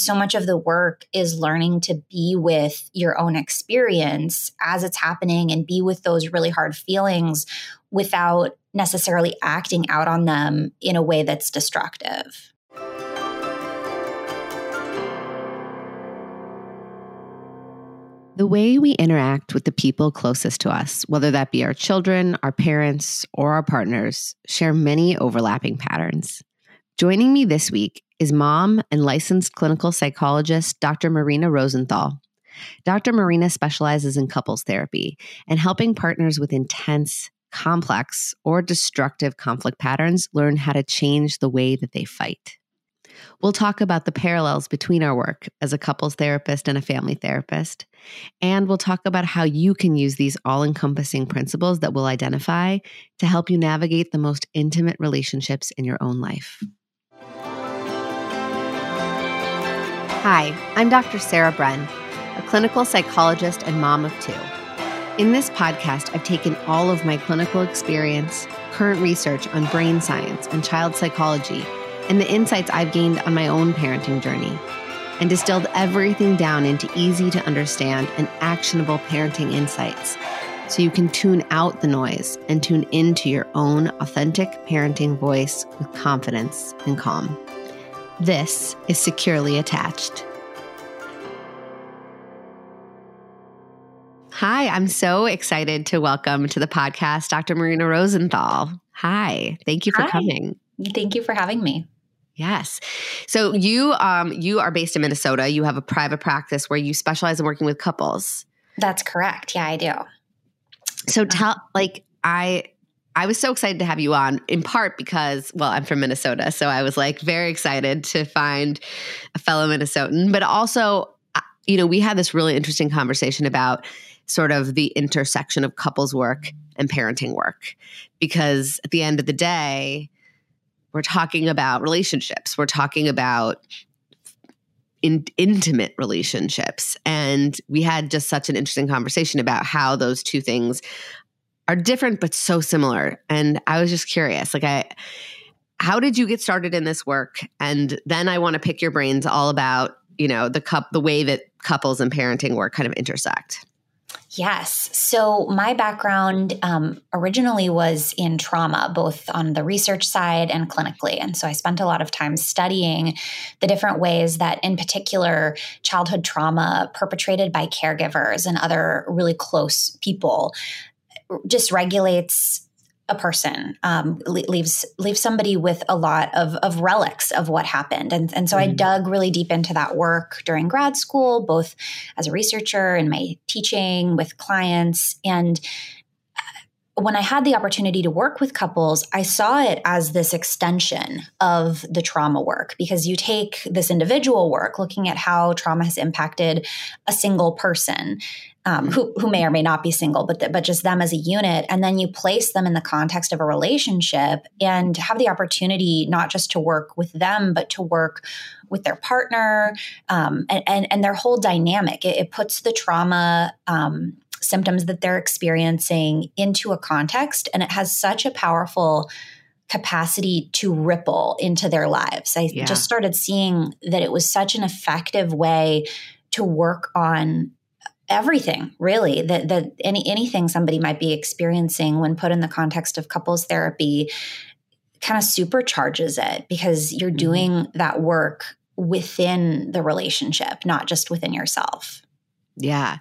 so much of the work is learning to be with your own experience as it's happening and be with those really hard feelings without necessarily acting out on them in a way that's destructive. The way we interact with the people closest to us, whether that be our children, our parents, or our partners, share many overlapping patterns. Joining me this week is mom and licensed clinical psychologist Dr. Marina Rosenthal. Dr. Marina specializes in couples therapy and helping partners with intense, complex, or destructive conflict patterns learn how to change the way that they fight. We'll talk about the parallels between our work as a couples therapist and a family therapist. And we'll talk about how you can use these all encompassing principles that we'll identify to help you navigate the most intimate relationships in your own life. Hi, I'm Dr. Sarah Bren, a clinical psychologist and mom of two. In this podcast, I've taken all of my clinical experience, current research on brain science and child psychology and the insights I've gained on my own parenting journey and distilled everything down into easy to understand and actionable parenting insights so you can tune out the noise and tune into your own authentic parenting voice with confidence and calm. This is Securely Attached. Hi, I'm so excited to welcome to the podcast Dr. Marina Rosenthal. Hi, thank you for Hi. coming. Thank you for having me. Yes. So you um you are based in Minnesota. You have a private practice where you specialize in working with couples. That's correct. Yeah, I do. So tell like I I was so excited to have you on in part because well, I'm from Minnesota, so I was like very excited to find a fellow Minnesotan, but also uh, you know, we had this really interesting conversation about sort of the intersection of couples work and parenting work because at the end of the day, we're talking about relationships. We're talking about in, intimate relationships. And we had just such an interesting conversation about how those two things are different but so similar. And I was just curious, like I how did you get started in this work? And then I want to pick your brains all about, you know, the cup the way that couples and parenting work kind of intersect. Yes. So my background um, originally was in trauma, both on the research side and clinically. And so I spent a lot of time studying the different ways that, in particular, childhood trauma perpetrated by caregivers and other really close people just regulates a person um, leaves leaves somebody with a lot of, of relics of what happened and, and so mm-hmm. i dug really deep into that work during grad school both as a researcher and my teaching with clients and uh, when I had the opportunity to work with couples, I saw it as this extension of the trauma work because you take this individual work, looking at how trauma has impacted a single person, um, who, who may or may not be single, but, the, but just them as a unit. And then you place them in the context of a relationship and have the opportunity not just to work with them, but to work with their partner um, and, and, and, their whole dynamic. It, it puts the trauma um, symptoms that they're experiencing into a context, and it has such a powerful capacity to ripple into their lives. I yeah. just started seeing that it was such an effective way to work on everything really that that any anything somebody might be experiencing when put in the context of couples therapy kind of supercharges it because you're mm-hmm. doing mm-hmm. that work within the relationship not just within yourself yeah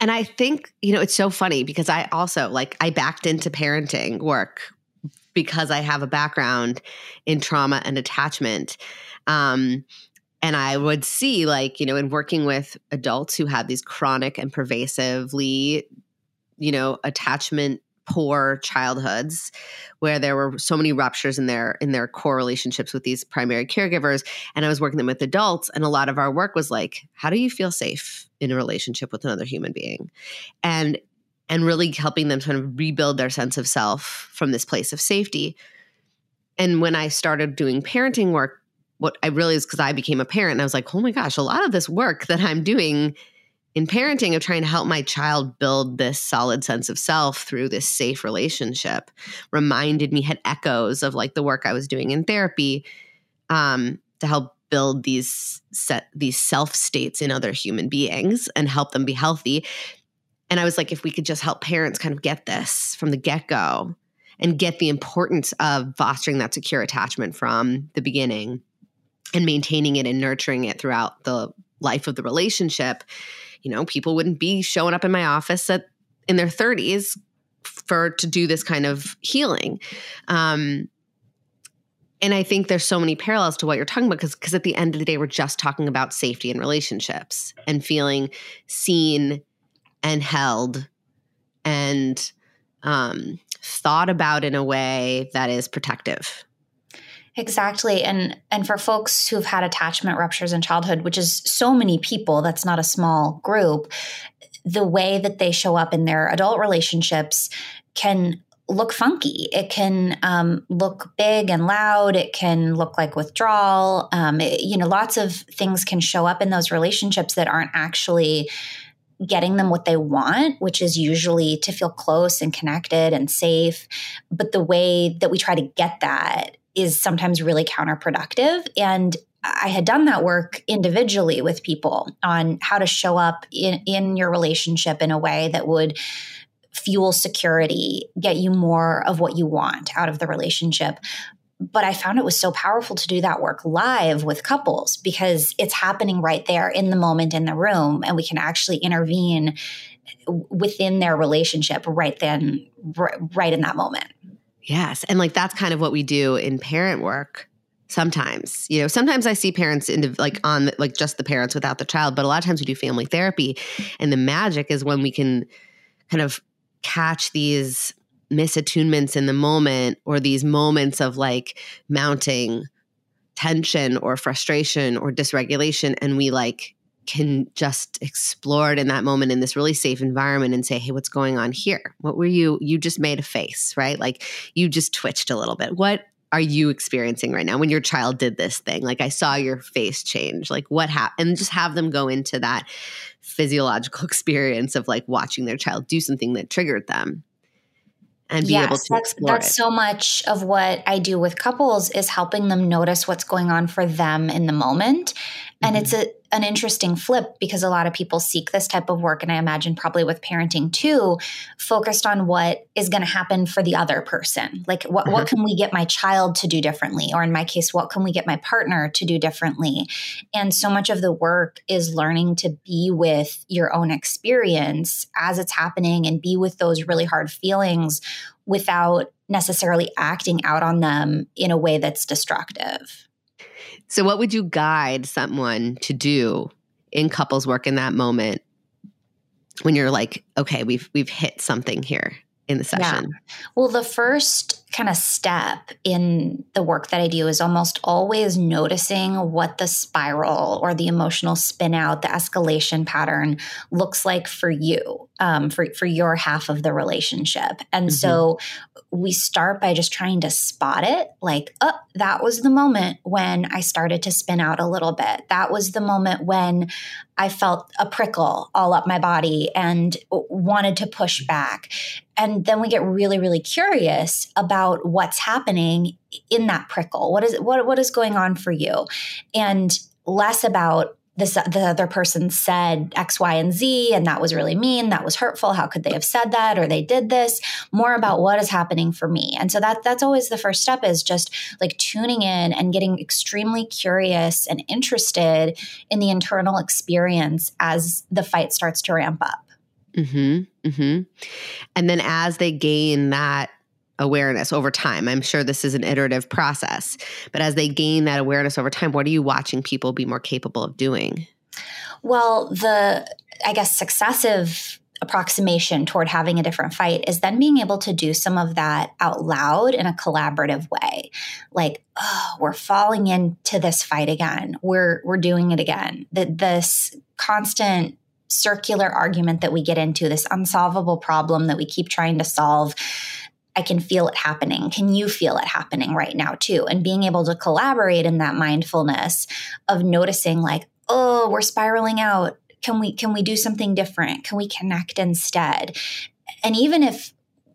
and i think you know it's so funny because i also like i backed into parenting work because i have a background in trauma and attachment um and I would see, like, you know, in working with adults who have these chronic and pervasively, you know, attachment poor childhoods where there were so many ruptures in their in their core relationships with these primary caregivers and i was working them with adults and a lot of our work was like how do you feel safe in a relationship with another human being? And and really helping them sort of rebuild their sense of self from this place of safety. And when i started doing parenting work what I realized because I became a parent and I was like, oh my gosh, a lot of this work that I'm doing in parenting of trying to help my child build this solid sense of self through this safe relationship reminded me, had echoes of like the work I was doing in therapy um, to help build these set these self states in other human beings and help them be healthy. And I was like, if we could just help parents kind of get this from the get go and get the importance of fostering that secure attachment from the beginning and maintaining it and nurturing it throughout the life of the relationship, you know, people wouldn't be showing up in my office at in their 30s for to do this kind of healing. Um, and I think there's so many parallels to what you're talking about because because at the end of the day, we're just talking about safety and relationships and feeling seen and held and um, thought about in a way that is protective. Exactly. And and for folks who've had attachment ruptures in childhood, which is so many people, that's not a small group, the way that they show up in their adult relationships can look funky. It can um, look big and loud. It can look like withdrawal. Um, it, you know, lots of things can show up in those relationships that aren't actually getting them what they want, which is usually to feel close and connected and safe. But the way that we try to get that is sometimes really counterproductive. And I had done that work individually with people on how to show up in, in your relationship in a way that would fuel security, get you more of what you want out of the relationship. But I found it was so powerful to do that work live with couples because it's happening right there in the moment in the room, and we can actually intervene within their relationship right then, right in that moment. Yes. And like that's kind of what we do in parent work sometimes you know sometimes i see parents in like on like just the parents without the child but a lot of times we do family therapy and the magic is when we can kind of catch these misattunements in the moment or these moments of like mounting tension or frustration or dysregulation and we like can just explore it in that moment in this really safe environment and say, hey, what's going on here? What were you? You just made a face, right? Like you just twitched a little bit. What are you experiencing right now when your child did this thing? Like I saw your face change. Like what happened? And just have them go into that physiological experience of like watching their child do something that triggered them and be yes, able to that's, that's it. so much of what I do with couples is helping them notice what's going on for them in the moment. And mm-hmm. it's a an interesting flip because a lot of people seek this type of work and I imagine probably with parenting too focused on what is going to happen for the other person. Like what mm-hmm. what can we get my child to do differently or in my case what can we get my partner to do differently? And so much of the work is learning to be with your own experience as it's happening and be with those really hard feelings without necessarily acting out on them in a way that's destructive. So, what would you guide someone to do in couples work in that moment when you're like, okay, we've we've hit something here in the session? Yeah. Well, the first kind of step in the work that I do is almost always noticing what the spiral or the emotional spin out, the escalation pattern looks like for you, um, for, for your half of the relationship. And mm-hmm. so we start by just trying to spot it like, oh, that was the moment when I started to spin out a little bit. That was the moment when I felt a prickle all up my body and wanted to push back. And then we get really, really curious about what's happening in that prickle. What is what what is going on for you? And less about this the other person said X, Y, and Z, and that was really mean. That was hurtful. How could they have said that? Or they did this. More about what is happening for me. And so that that's always the first step is just like tuning in and getting extremely curious and interested in the internal experience as the fight starts to ramp up. Mm-hmm. Mm-hmm. And then as they gain that awareness over time. I'm sure this is an iterative process, but as they gain that awareness over time, what are you watching people be more capable of doing? Well, the, I guess, successive approximation toward having a different fight is then being able to do some of that out loud in a collaborative way like oh we're falling into this fight again we're we're doing it again that this constant circular argument that we get into this unsolvable problem that we keep trying to solve I can feel it happening. Can you feel it happening right now too? And being able to collaborate in that mindfulness of noticing like, oh, we're spiraling out. Can we can we do something different? Can we connect instead? And even if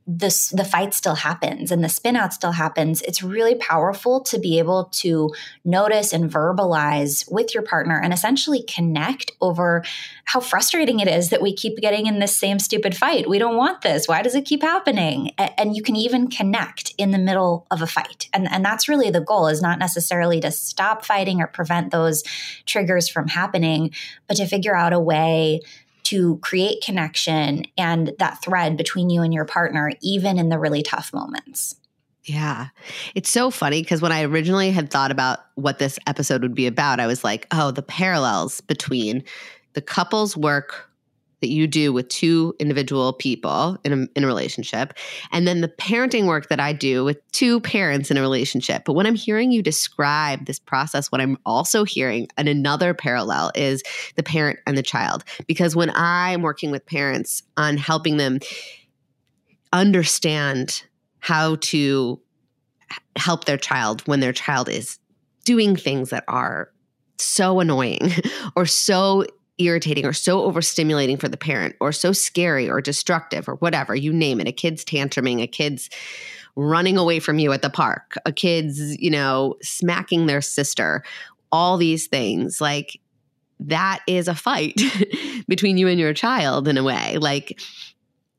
this the fight still happens and the spin out still happens it's really powerful to be able to notice and verbalize with your partner and essentially connect over how frustrating it is that we keep getting in this same stupid fight. We don't want this. Why does it keep happening? And you can even connect in the middle of a fight. And, and that's really the goal is not necessarily to stop fighting or prevent those triggers from happening but to figure out a way to create connection and that thread between you and your partner, even in the really tough moments. Yeah. It's so funny because when I originally had thought about what this episode would be about, I was like, oh, the parallels between the couple's work that you do with two individual people in a, in a relationship, and then the parenting work that I do with two parents in a relationship. But when I'm hearing you describe this process, what I'm also hearing and another parallel is the parent and the child. Because when I'm working with parents on helping them understand how to help their child when their child is doing things that are so annoying or so irritating or so overstimulating for the parent or so scary or destructive or whatever, you name it, a kid's tantruming, a kid's running away from you at the park, a kid's, you know, smacking their sister, all these things. Like that is a fight between you and your child in a way. Like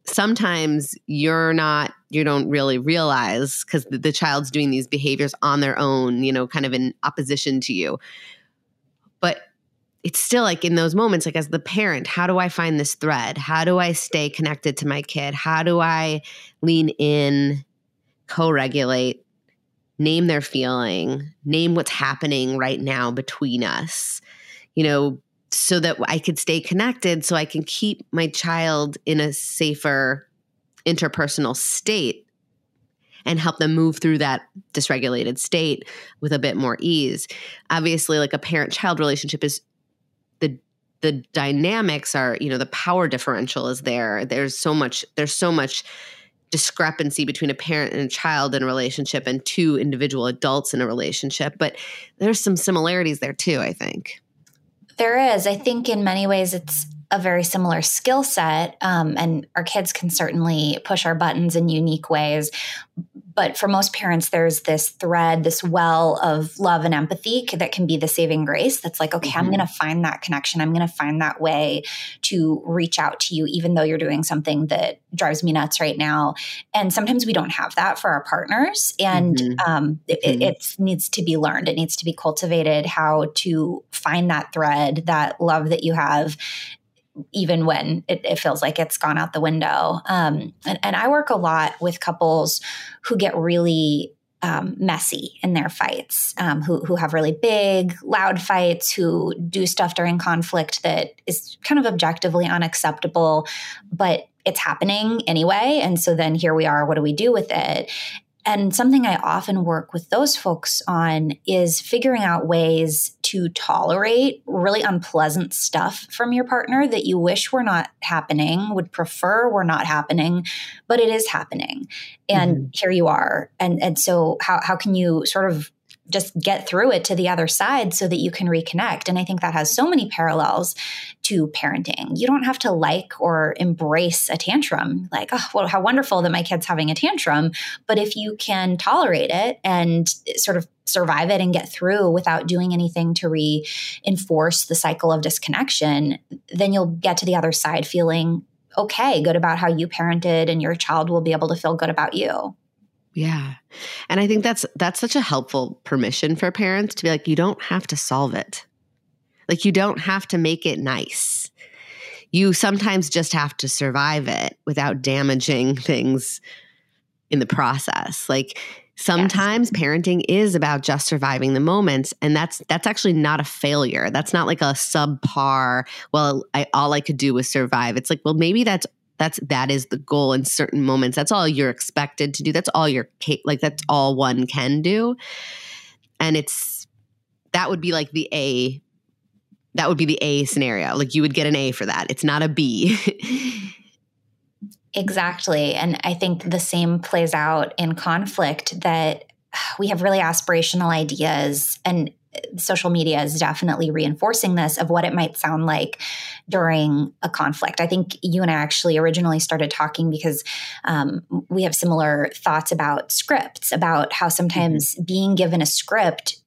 sometimes you're not you don't really realize because the, the, child's doing these behaviors on their own you know kind of in opposition to you it's still like in those moments, like as the parent, how do I find this thread? How do I stay connected to my kid? How do I lean in, co regulate, name their feeling, name what's happening right now between us, you know, so that I could stay connected, so I can keep my child in a safer interpersonal state and help them move through that dysregulated state with a bit more ease. Obviously, like a parent child relationship is the the dynamics are you know the power differential is there. There's so much there's so much discrepancy between a parent and a child in a relationship and two individual adults in a relationship but there's some similarities there too i think. There is. I think in many ways it's a very similar skill set um, and our kids can certainly push our buttons in unique ways but for most parents, there's this thread, this well of love and empathy that can be the saving grace. That's like, okay, mm-hmm. I'm going to find that connection. I'm going to find that way to reach out to you, even though you're doing something that drives me nuts right now. And sometimes we don't have that for our partners. And mm-hmm. Um, it, mm-hmm. it needs to be learned, it needs to be cultivated how to find that thread, that love that you have even when it, it, feels like it's gone out the window. Um, and, and, I work a lot with couples who get really um, messy in their fights, um, who, who have really big, loud fights, who do stuff during conflict that is kind of objectively unacceptable, but it's happening anyway. And so then here we are. What do we do with it? And something I often work with those folks on is figuring out ways to tolerate really unpleasant stuff from your partner that you wish were not happening, would prefer were not happening, but it is happening. And mm-hmm. here you are. And and so how how can you sort of just get through it to the other side so that you can reconnect. And I think that has so many parallels to parenting. You don't have to like or embrace a tantrum, like, oh, well, how wonderful that my kid's having a tantrum. But if you can tolerate it and sort of survive it and get through without doing anything to reinforce the cycle of disconnection, then you'll get to the other side feeling okay, good about how you parented, and your child will be able to feel good about you. Yeah. And I think that's that's such a helpful permission for parents to be like you don't have to solve it. Like you don't have to make it nice. You sometimes just have to survive it without damaging things in the process. Like sometimes yes. parenting is about just surviving the moments and that's that's actually not a failure. That's not like a subpar, well I all I could do was survive. It's like well maybe that's that's that is the goal in certain moments. That's all you're expected to do. That's all you're like that's all one can do. And it's that would be like the a that would be the a scenario. Like you would get an a for that. It's not a b. Exactly. And i think the same plays out in conflict that we have really aspirational ideas and social media is definitely reinforcing this of what it might sound like during a conflict. I think you and I actually originally started talking because um, we have similar thoughts about scripts, about how sometimes mm-hmm. being given a script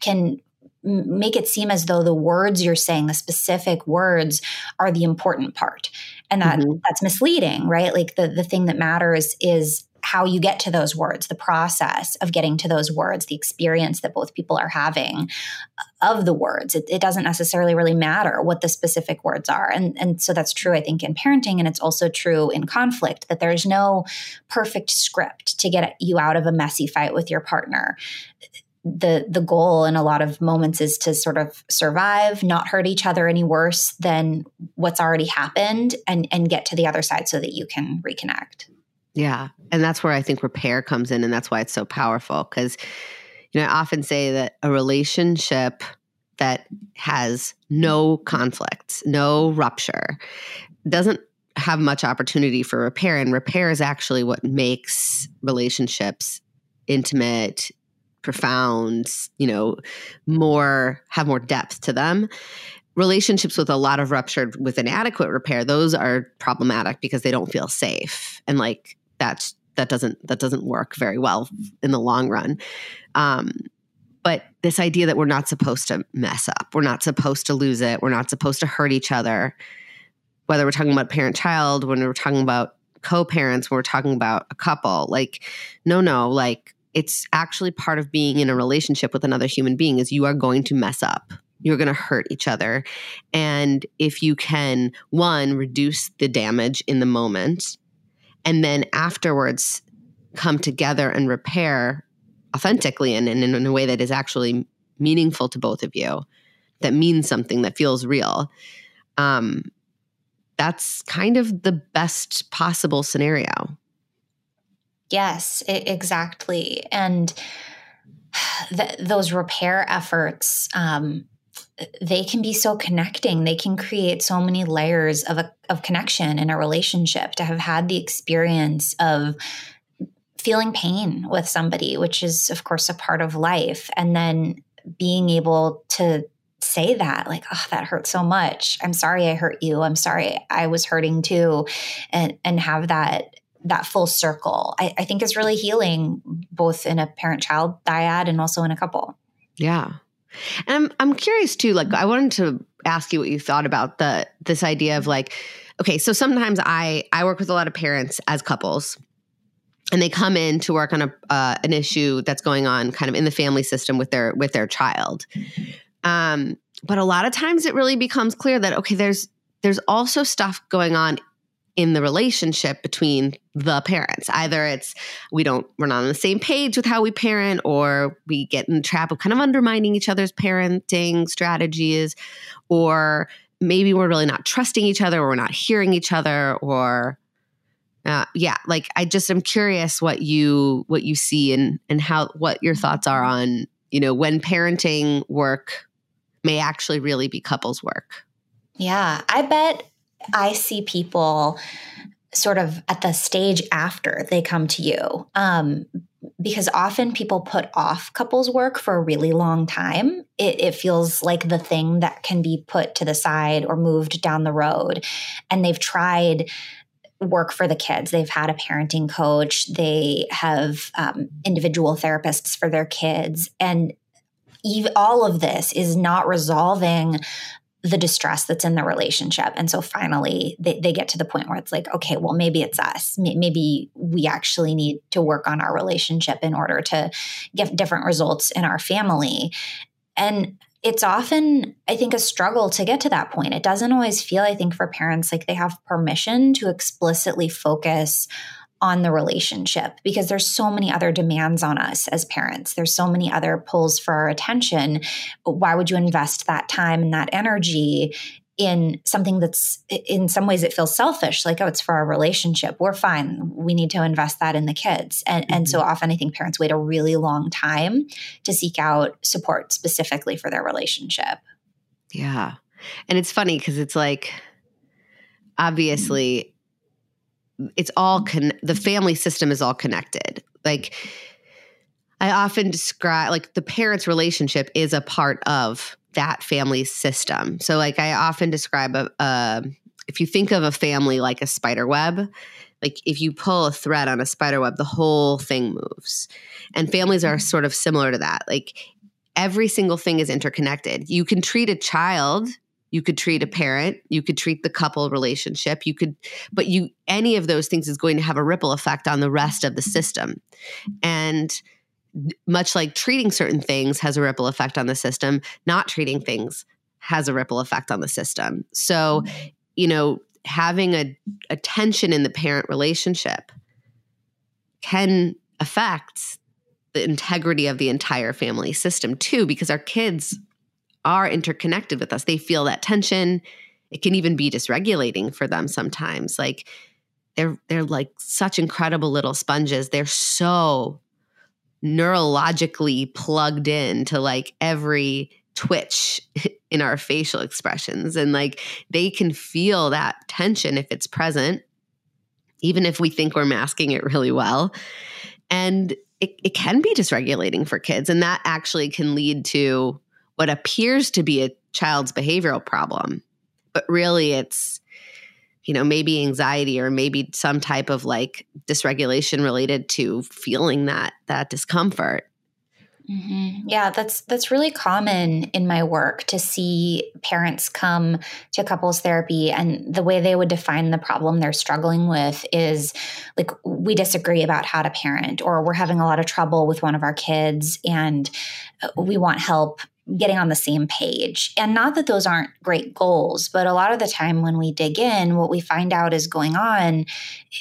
can make it seem as though the words you're saying the specific words are the important part and that mm-hmm. that's misleading right like the the thing that matters is how you get to those words, the process of getting to those words, the experience that both people are having of the words. It, it, doesn't necessarily really matter what the specific words are. And, and so that's true, I think, in parenting. And it's also true in conflict that there's no perfect script to get you out of a messy fight with your partner the the goal in a lot of moments is to sort of survive, not hurt each other any worse than what's already happened and and get to the other side so that you can reconnect. Yeah. And that's where I think repair comes in. And that's why it's so powerful. Because, you know, I often say that a relationship that has no conflicts, no rupture, doesn't have much opportunity for repair. And repair is actually what makes relationships intimate, profound, you know, more, have more depth to them relationships with a lot of ruptured with inadequate repair those are problematic because they don't feel safe and like that's that doesn't that doesn't work very well in the long run. Um, but this idea that we're not supposed to mess up, we're not supposed to lose it, we're not supposed to hurt each other, whether we're talking about parent child, when we're talking about co-parents, when we're talking about a couple, like no, no, like it's actually part of being in a relationship with another human being is you are going to mess up you're going to hurt each other and if you can one reduce the damage in the moment and then afterwards come together and repair authentically and, and in a way that is actually meaningful to both of you that means something that feels real. Um, that's kind of the best possible scenario. Yes it, exactly. And th- those repair efforts um, they can be so connecting. They can create so many layers of a, of connection in a relationship. To have had the experience of feeling pain with somebody, which is of course a part of life, and then being able to say that like oh that hurt so much. I'm sorry i hurt you. I'm sorry i was hurting too. And and have that that full circle. I, I think is really healing both in a parent child dyad and also in a couple. Yeah and I'm I'm curious too. Like I wanted to ask you what you thought about the this idea of like, okay, so sometimes I I work with a lot of parents as couples, and they come in to work on a uh, an issue that's going on kind of in the family system with their with their child. Um, but a lot of times it really becomes clear that okay, there's there's also stuff going on in the relationship between the parents. Either it's we don't we're not on the same page with how we parent, or we get in the trap of kind of undermining each other's parenting strategies, or maybe we're really not trusting each other, or we're not hearing each other, or uh, yeah, like I just am curious what you what you see and and how what your thoughts are on you know when parenting work may actually really be couples work. Yeah, I bet I see people sort of at the stage after they come to you. Um, because often people put off couples work for a really long time. It, it, feels like the thing that can be put to the side or moved down the road. And they've tried work for the kids. They've had a parenting coach, they have um, individual therapists for their kids. And all of this is not resolving the distress that's in the relationship. And so finally, they, they get to the point where it's like, okay, well, maybe it's us. Maybe we actually need to work on our relationship in order to get different results in our family. And it's often, I think, a struggle to get to that point. It doesn't always feel, I think, for parents like they have permission to explicitly focus on the relationship because there's so many other demands on us as parents. There's so many other pulls for our attention. Why would you invest that time and that energy in something that's in some ways it feels selfish like oh it's for our relationship we're fine we need to invest that in the kids and mm-hmm. and so mm-hmm. often i think parents wait a really long time to seek out support specifically for their relationship yeah and it's funny because it's like obviously it's all con- the family system is all connected like I often describe like the parents' relationship is a part of that family system. So, like, I often describe a, a if you think of a family like a spider web, like if you pull a thread on a spider web, the whole thing moves. And families are sort of similar to that. Like every single thing is interconnected. You can treat a child, you could treat a parent, you could treat the couple relationship, you could, but you, any of those things is going to have a ripple effect on the rest of the system. And much like treating certain things has a ripple effect on the system, not treating things has a ripple effect on the system. So, you know, having a, a tension in the parent relationship can affect the integrity of the entire family system too, because our kids are interconnected with us. They feel that tension. It can even be dysregulating for them sometimes. Like they're they're like such incredible little sponges. They're so neurologically plugged in to like every twitch in our facial expressions and like they can feel that tension if it's present even if we think we're masking it really well and it, it can be dysregulating for kids and that actually can lead to what appears to be a child's behavioral problem but really it's you know maybe anxiety or maybe some type of like dysregulation related to feeling that that discomfort Mm-hmm. Yeah, that's that's really common in my work to see parents come to couples therapy and the way they would define the problem they're struggling with is like we disagree about how to parent or we're having a lot of trouble with one of our kids and we want help getting on the same page. And not that those aren't great goals, but a lot of the time when we dig in, what we find out is going on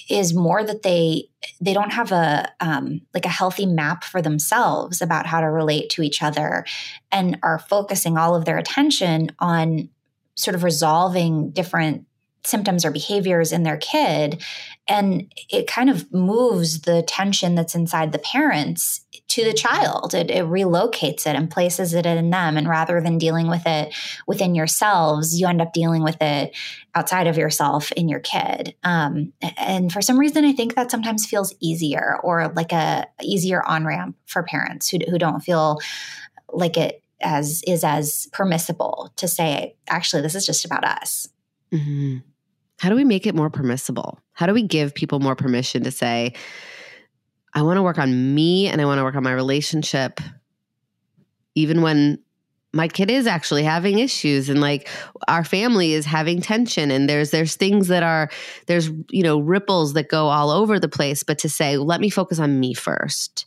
is more that they they don't have a um, like a healthy map for themselves about how to relate to each other, and are focusing all of their attention on sort of resolving different symptoms or behaviors in their kid and it kind of moves the tension that's inside the parents to the child it, it, relocates it and places it in them and rather than dealing with it within yourselves you end up dealing with it outside of yourself in your kid um, and for some reason i think that sometimes feels easier or like a easier on-ramp for parents who, who don't feel like it as is as permissible to say actually this is just about us mm-hmm. How do we make it more permissible? How do we give people more permission to say, I want to work on me and I want to work on my relationship, even when my kid is actually having issues and like our family is having tension and there's there's things that are there's you know ripples that go all over the place but to say let me focus on me first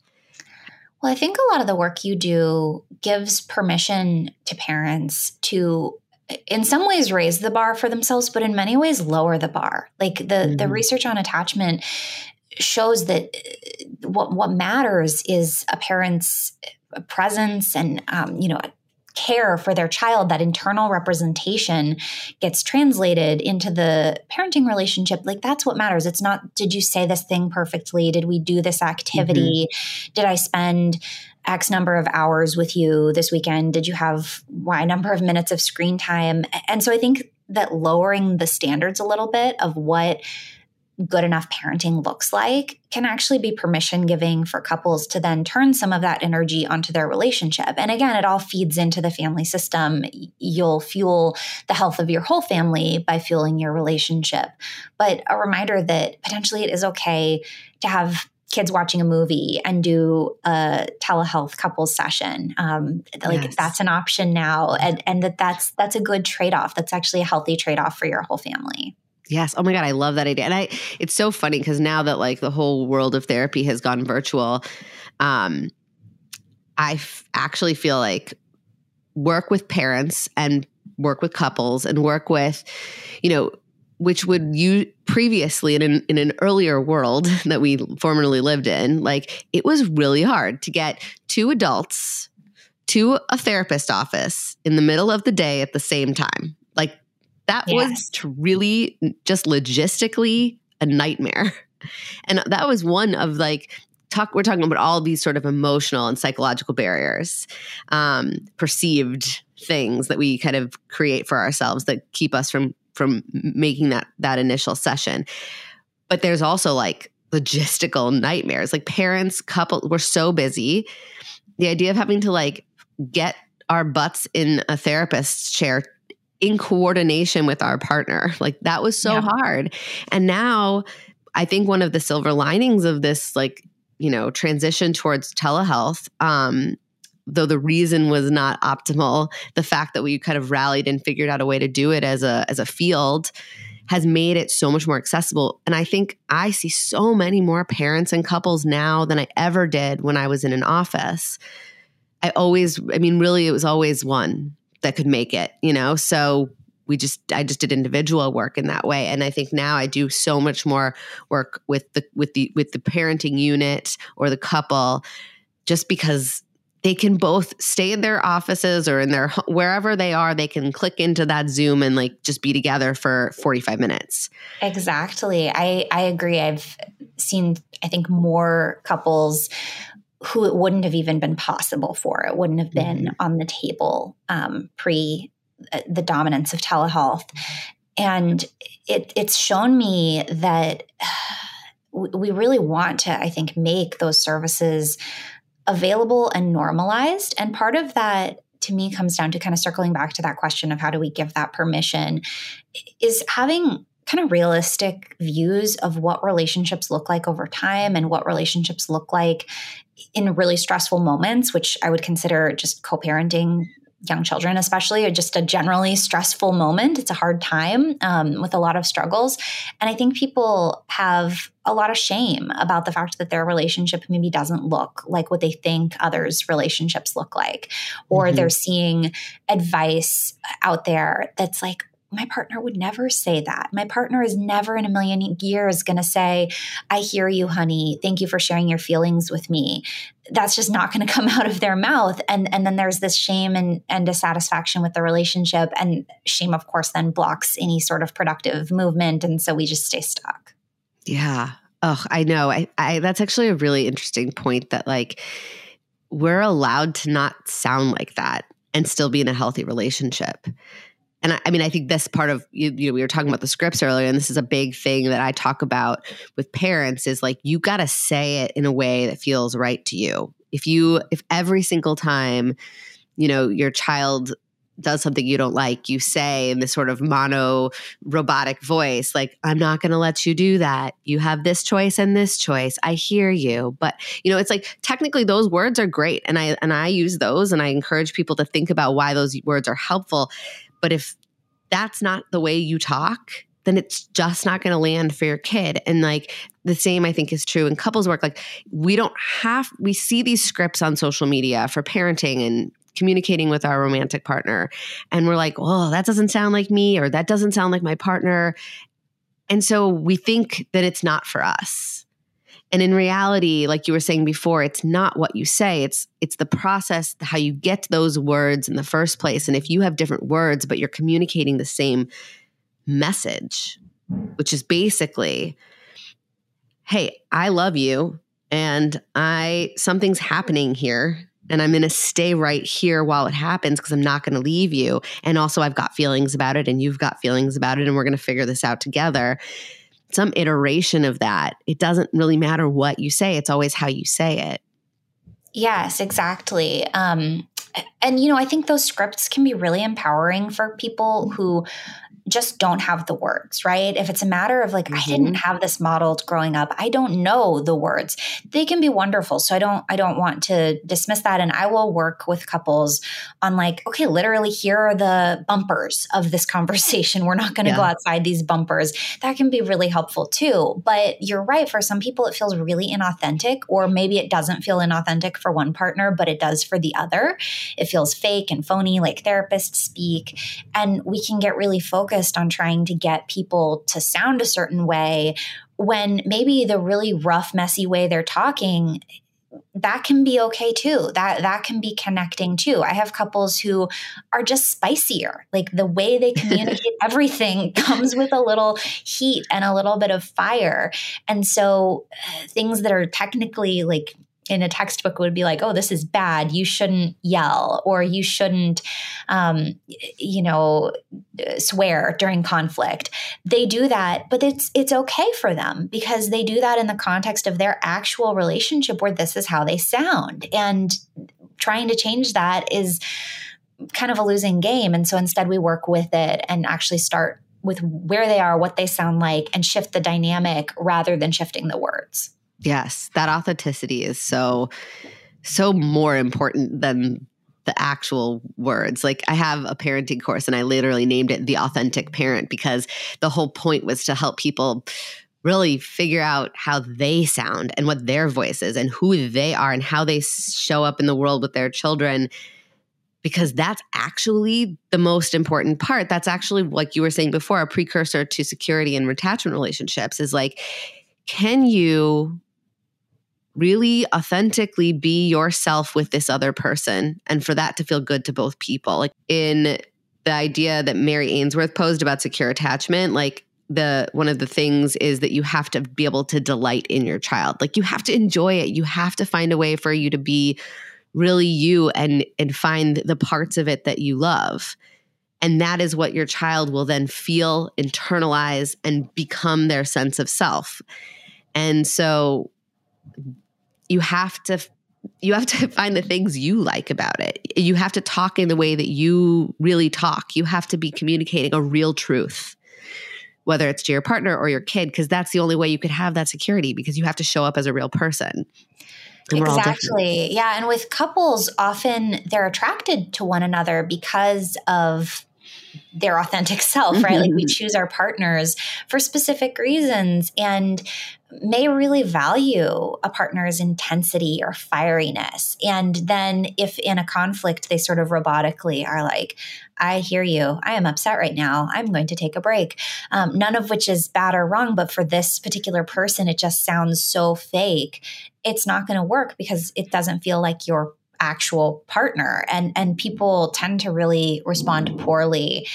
well i think a lot of the work you do gives permission to parents to in some ways raise the bar for themselves but in many ways lower the bar like the mm-hmm. the research on attachment shows that uh, what what matters is a parent's presence and um, you know care for their child that internal representation gets translated into the parenting relationship like that's what matters it's not did you say this thing perfectly did we do this activity mm-hmm. did i spend X number of hours with you this weekend? Did you have Y number of minutes of screen time? And so I think that lowering the standards a little bit of what good enough parenting looks like can actually be permission giving for couples to then turn some of that energy onto their relationship. And again, it all feeds into the family system. You'll fuel the health of your whole family by fueling your relationship. But a reminder that potentially it is okay to have kids watching a movie and do a telehealth couples session um, like yes. that's an option now and, and that that's that's a good trade-off that's actually a healthy trade-off for your whole family Yes. Oh my God. I love that idea. And I, it's so funny because now that like the whole world of therapy has gone virtual, um, I f- actually feel like work with parents and work with couples and work with, you know, which would you previously in an, in an earlier world that we formerly lived in, like it was really hard to get two adults to a therapist office in the middle of the day at the same time. Like that was really just logistically a nightmare. And that was one of like talk we're talking about all these sort of emotional and psychological barriers um, perceived things that we kind of create for ourselves that keep us from from making that that initial session but there's also like logistical nightmares. Like parents, couple, we're so busy. The idea of having to like get our butts in a therapist's chair in coordination with our partner, like that was so yeah. hard. And now I think one of the silver linings of this, like, you know, transition towards telehealth, um, though the reason was not optimal, the fact that we kind of rallied and figured out a way to do it as a as a field has made it so much more accessible. And I think I see so many more parents and couples now than I ever did when I was in an office. I always, I mean, really, it was always one that could make it, you know? So we just I just did individual work in that way. And I think now I do so much more work with the with the with the parenting unit or the couple just because they can both stay in their offices or in their wherever they are they can click into that zoom and like just be together for 45 minutes. Exactly. I i agree. I've seen i think more couples who it wouldn't have even been possible for it wouldn't have been mm-hmm. on the table um, pre uh, the dominance of telehealth and it, it's shown me that we really want to i think make those services available and normalized. And part of that to me comes down to kind of circling back to that question of how do we give that permission is having kind of realistic views of what relationships look like over time and what relationships look like in really stressful moments, which I would consider just co parenting young children, especially, or just a generally stressful moment. It's a hard time um, with a lot of struggles. And I think people have a lot of shame about the fact that their relationship maybe doesn't look like what they think others' relationships look like, or mm-hmm. they're seeing advice out there that's like, my partner would never say that. My partner is never in a million years going to say, I hear you, honey. Thank you for sharing your feelings with me. That's just not going to come out of their mouth. And, and then there's this shame and, and dissatisfaction with the relationship. And shame, of course, then blocks any sort of productive movement. And so we just stay stuck. Yeah. Oh, I know. I, I that's actually a really interesting point that like we're allowed to not sound like that and still be in a healthy relationship and I, I, mean, I think this part of you, you know, we were talking about the scripts earlier, and this is a big thing that I talk about with parents is like you got to say it in a way that feels right to you. If you, if every single time, you know, your child does something you don't like, you say in this sort of mono robotic voice, like, I'm not going to let you do that. You have this choice and this choice. I hear you. But, you know, it's like technically those words are great. And I, and I use those and I encourage people to think about why those words are helpful. But if that's not the way you talk, then it's just not going to land for your kid. And like the same, I think, is true in couples work. Like we don't have, we see these scripts on social media for parenting and communicating with our romantic partner. And we're like, oh, that doesn't sound like me, or that doesn't sound like my partner. And so we think that it's not for us. And in reality, like you were saying before, it's not what you say. It's it's the process, how you get those words in the first place. And if you have different words, but you're communicating the same message, which is basically, hey, I love you and I something's happening here and I'm going to stay right here while it happens because I'm not going to leave you. And also, I've got feelings about it, and you've got feelings about it, and we're going to figure this out together some iteration of that. It doesn't really matter what you say, it's always how you say it. Yes, exactly. Um, and, you know, I think those scripts can be really empowering for people who just don't have the words, right? If it's a matter of like, mm-hmm. I didn't mm-hmm. have this modeled growing up, I don't know the words. They can be wonderful. So I don't, I don't want to dismiss that. And I will work with couples on like, okay, literally here are the bumpers of this conversation. We're not going to yeah. go outside these bumpers. That can be really helpful too. But you're right. For some people, it feels really inauthentic, or maybe it doesn't feel inauthentic for one partner, but it does for the other. It feels fake and phony, like therapists speak. And we can get really focused focused on trying to get people to sound a certain way when maybe the really rough, messy way they're talking that can be okay too. That that can be connecting too. I have couples who are just spicier. Like the way they communicate everything comes with a little heat and a little bit of fire. And so uh, things that are technically like in a textbook would be like, oh, this is bad. You shouldn't yell or you shouldn't, um, you know, swear during conflict. They do that, but it's it's okay for them because they do that in the context of their actual relationship where this is how they sound. And trying to change that is kind of a losing game. And so instead we work with it and actually start with where they are, what they sound like, and shift the dynamic rather than shifting the words. Yes, that authenticity is so so more important than the actual words. Like I have a parenting course and I literally named it the authentic parent because the whole point was to help people really figure out how they sound and what their voice is and who they are and how they show up in the world with their children because that's actually the most important part. That's actually, like you were saying before, a precursor to security and attachment relationships is like, can you really authentically be yourself with this other person and for that to feel good to both people? Like in the idea that Mary Ainsworth posed about secure attachment, like the one of the things is that you have to be able to delight in your child. Like you have to enjoy it. You have to find a way for you to be really you and and find the parts of it that you love and that is what your child will then feel internalize and become their sense of self and so you have to you have to find the things you like about it you have to talk in the way that you really talk you have to be communicating a real truth whether it's to your partner or your kid because that's the only way you could have that security because you have to show up as a real person exactly. Yeah. And with couples, often they're attracted to one another because of their authentic self, right? like we mm-hmm. choose our partners for specific reasons and may really value a partner's intensity or fieriness. And then if in a conflict, they sort of robotically are like, I hear you. I am upset right now. I'm going to take a break. Um, none of which is bad or wrong, but for this particular person, it just sounds so fake. It's not going to work because it doesn't feel like your actual partner. And and people tend to really respond poorly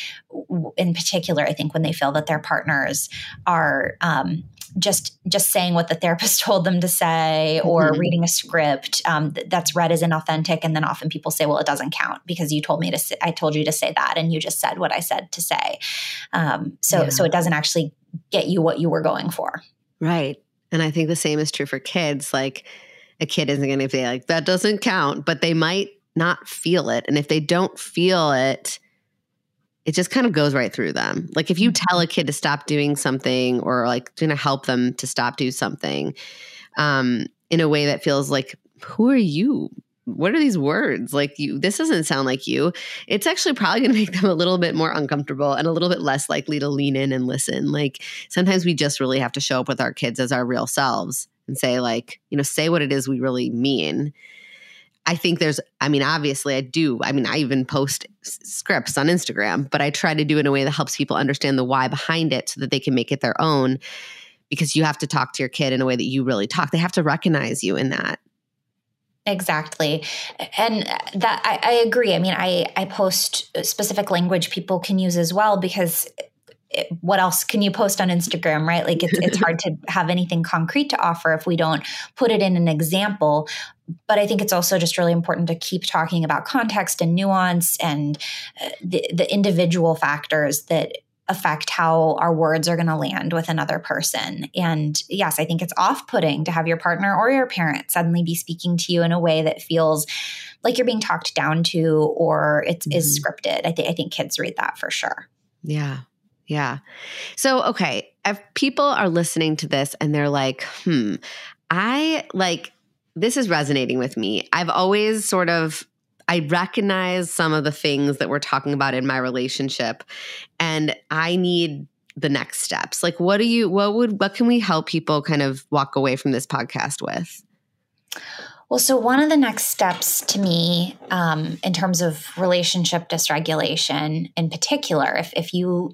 in particular i think when they feel that their partners are um, just just saying what the therapist told them to say or mm-hmm. reading a script um, th- that's read as inauthentic. And then often people say well it doesn't count because you told me to say, i told you to say that and you just said what i said to say. Um, so yeah. so it doesn't actually get you what you were going for. Right. And i think the same is true for kids. Like a kid isn't going to be like that doesn't count but they might not feel it and if they don't feel it it just kind of goes right through them. Like if you mm-hmm. tell a kid to stop doing something or like going to help them to stop do something um, in a way that feels like, who are you? What are these words? Like you, this doesn't sound like you. It's actually probably going to make them a little bit more uncomfortable and a little bit less likely to lean in and listen. Like sometimes we just really have to show up with our kids as our real selves and say like, you know, say what it is we really mean I think there's, I mean, obviously I do. I mean, I even post s- scripts on Instagram, but I try to do it in a way that helps people understand the why behind it so that they can make it their own because you have to talk to your kid in a way that you really talk. They have to recognize you in that. Exactly. And that I, I agree. I mean, I, I post specific language people can use as well because what else can you post on Instagram, right? Like it's, it's hard to have anything concrete to offer if we don't put it in an example. But I think it's also just really important to keep talking about context and nuance and uh, the, the individual factors that affect how our words are going to land with another person. And yes, I think it's off putting to have your partner or your parent suddenly be speaking to you in a way that feels like you're being talked down to or it mm-hmm. is scripted. I, th- I think kids read that for sure. Yeah. Yeah. So, okay, if people are listening to this and they're like, hmm, I like this is resonating with me. I've always sort of I recognize some of the things that we're talking about in my relationship and I need the next steps. Like what do you what would what can we help people kind of walk away from this podcast with? Well, so one of the next steps to me, um, in terms of relationship dysregulation, in particular, if if you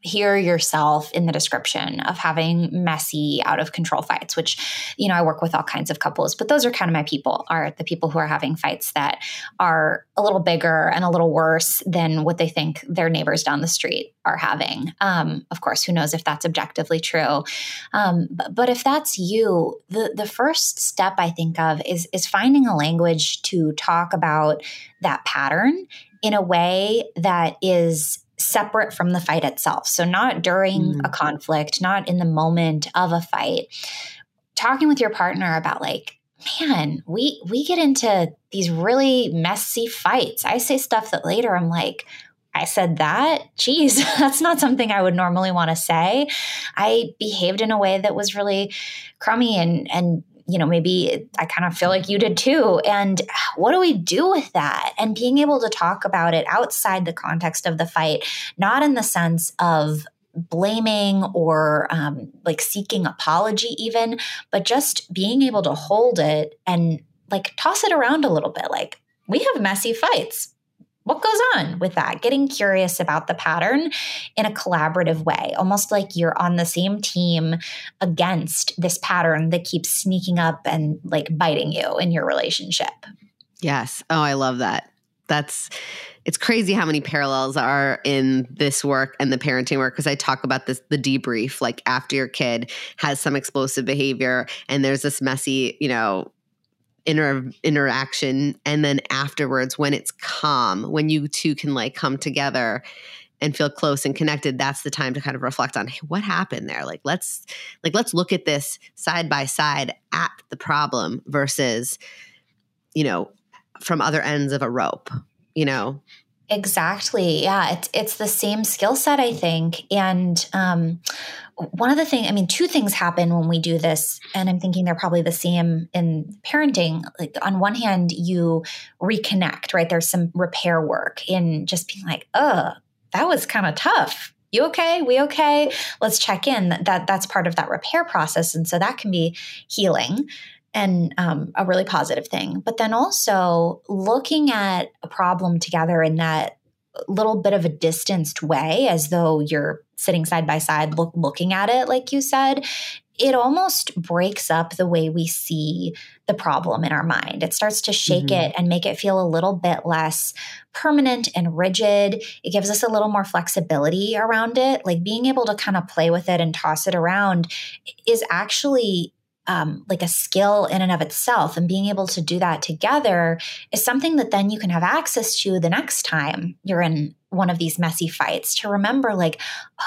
hear yourself in the description of having messy out of control fights which you know i work with all kinds of couples but those are kind of my people are the people who are having fights that are a little bigger and a little worse than what they think their neighbors down the street are having. Um, of course who knows if that's objectively true. Um, but, but if that's you the the first step i think of is is finding a language to talk about that pattern in a way that is separate from the fight itself. So, not during mm. a conflict, not in the moment of a fight. Talking with your partner about, like, man, we we get into these really messy fights. I say stuff that later I'm like, I said that. Geez, that's not something I would normally want to say. I behaved in a way that was really crummy and and you know, maybe I kind of feel like you did too. And what do we do with that? And being able to talk about it outside the context of the fight, not in the sense of blaming or um, like seeking apology, even, but just being able to hold it and like toss it around a little bit. Like, we have messy fights what goes on with that? Getting curious about the pattern in a collaborative way, almost like you're on the same team against this pattern that keeps sneaking up and like biting you in your relationship. Yes. Oh, I love that. That's it's crazy how many parallels are in this work and the parenting work because I talk about this the debrief like after your kid has some explosive behavior and there's this messy, you know, inter- interaction and then afterwards when it's calm when you two can like come together and feel close and connected that's the time to kind of reflect on hey, what happened there? Like let's like let's look at this side by side at the problem versus you know from other ends of a rope you know exactly yeah it's it's the same skill set i think and um one of the things, I mean, two things happen when we do this, and I'm thinking they're probably the same in parenting. Like, on one hand, you reconnect, right? There's some repair work in just being like, oh, that was kind of tough. You okay? We okay? Let's check in. That that's part of that repair process, and so that can be healing and um, a really positive thing. But then also looking at a problem together in that little bit of a distanced way, as though you're sitting side by side, look, looking at it, like you said, it almost breaks up the way we see the problem in our mind. It starts to shake mm-hmm. it and make it feel a little bit less permanent and rigid. It gives us a little more flexibility around it. Like being able to kind of play with it and toss it around is actually um, like a skill in and of itself. And being able to do that together is something that then you can have access to the next time you're in one of these messy fights to remember, like,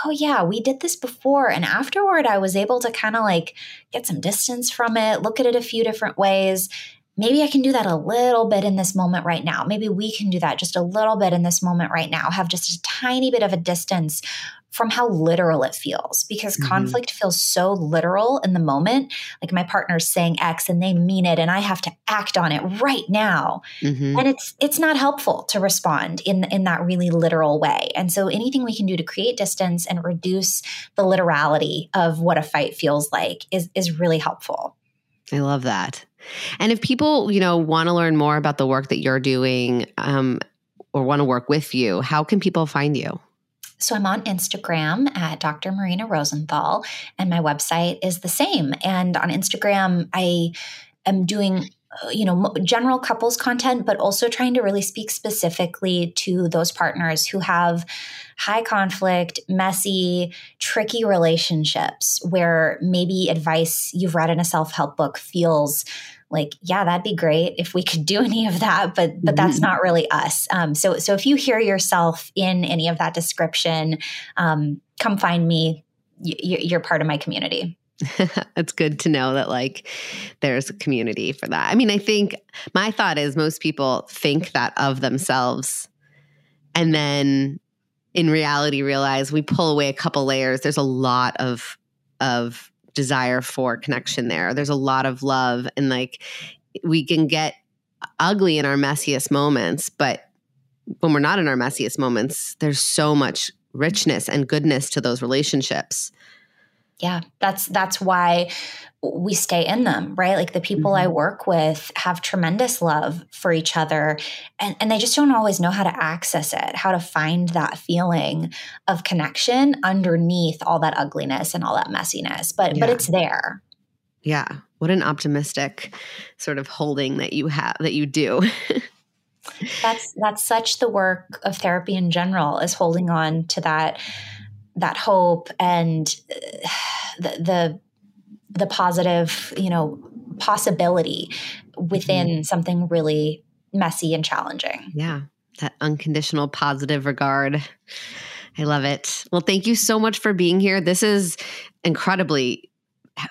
oh, yeah, we did this before. And afterward, I was able to kind of like get some distance from it, look at it a few different ways. Maybe I can do that a little bit in this moment right now. Maybe we can do that just a little bit in this moment right now, have just a tiny bit of a distance from how literal it feels because mm-hmm. conflict feels so literal in the moment. Like my partner's saying X and they mean it and I have to act on it right now. Mm-hmm. And it's it's not helpful to respond in in that really literal way. And so anything we can do to create distance and reduce the literality of what a fight feels like is is really helpful. I love that. And if people, you know, want to learn more about the work that you're doing um, or want to work with you, how can people find you? So I'm on Instagram at Dr. Marina Rosenthal, and my website is the same. And on Instagram, I am doing uh, you know general couples content but also trying to really speak specifically to those partners who have high conflict messy tricky relationships where maybe advice you've read in a self-help book feels like yeah that'd be great if we could do any of that but but that's mm-hmm. not really us. Um, so so if you hear yourself in any of that description um, come find me. Y- you're part of my community. It's good to know that like there's a community for that. I mean i think my thought is most people think that of themselves and then in reality realize we pull away a couple layers there's a lot of of desire for connection there. There's a lot of love and like we can get ugly in our messiest moments, but when we're not in our messiest moments, there's so much richness and goodness to those relationships. Yeah, that's that's why we stay in them, right? Like the people mm-hmm. I work with have tremendous love for each other and, and they just don't always know how to access it, how to find that feeling of connection underneath all that ugliness and all that messiness. But yeah. but it's there. Yeah. What an optimistic sort of holding that you have that you do. that's that's such the work of therapy in general is holding on to that that hope and uh, the, the the positive, you know, possibility within mm-hmm. something really messy and challenging. Yeah. That unconditional positive regard. I love it. Well, thank you so much for being here. This is incredibly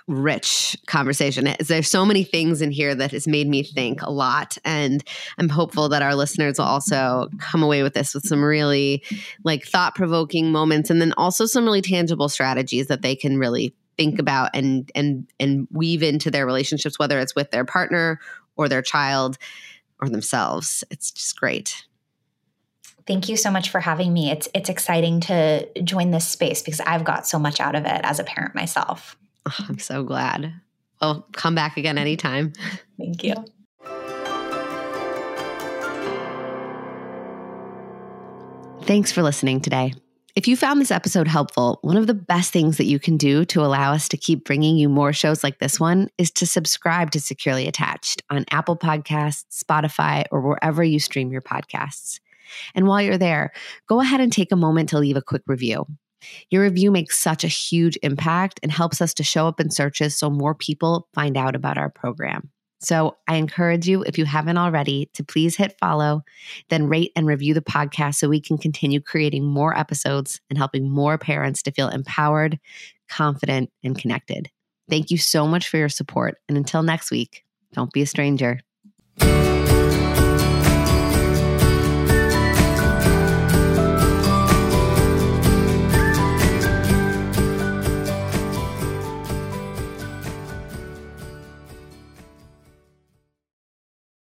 rich conversation. There's so many things in here that has made me think a lot. And I'm hopeful that our listeners will also come away with this with some really like thought provoking moments and then also some really tangible strategies that they can really think about and and and weave into their relationships whether it's with their partner or their child or themselves it's just great Thank you so much for having me. It's it's exciting to join this space because I've got so much out of it as a parent myself. Oh, I'm so glad. Well, come back again anytime. Thank you. Thanks for listening today. If you found this episode helpful, one of the best things that you can do to allow us to keep bringing you more shows like this one is to subscribe to Securely Attached on Apple Podcasts, Spotify, or wherever you stream your podcasts. And while you're there, go ahead and take a moment to leave a quick review. Your review makes such a huge impact and helps us to show up in searches so more people find out about our program. So I encourage you, if you haven't already, to please hit follow, then rate and review the podcast so we can continue creating more episodes and helping more parents to feel empowered, confident, and connected. Thank you so much for your support. And until next week, don't be a stranger.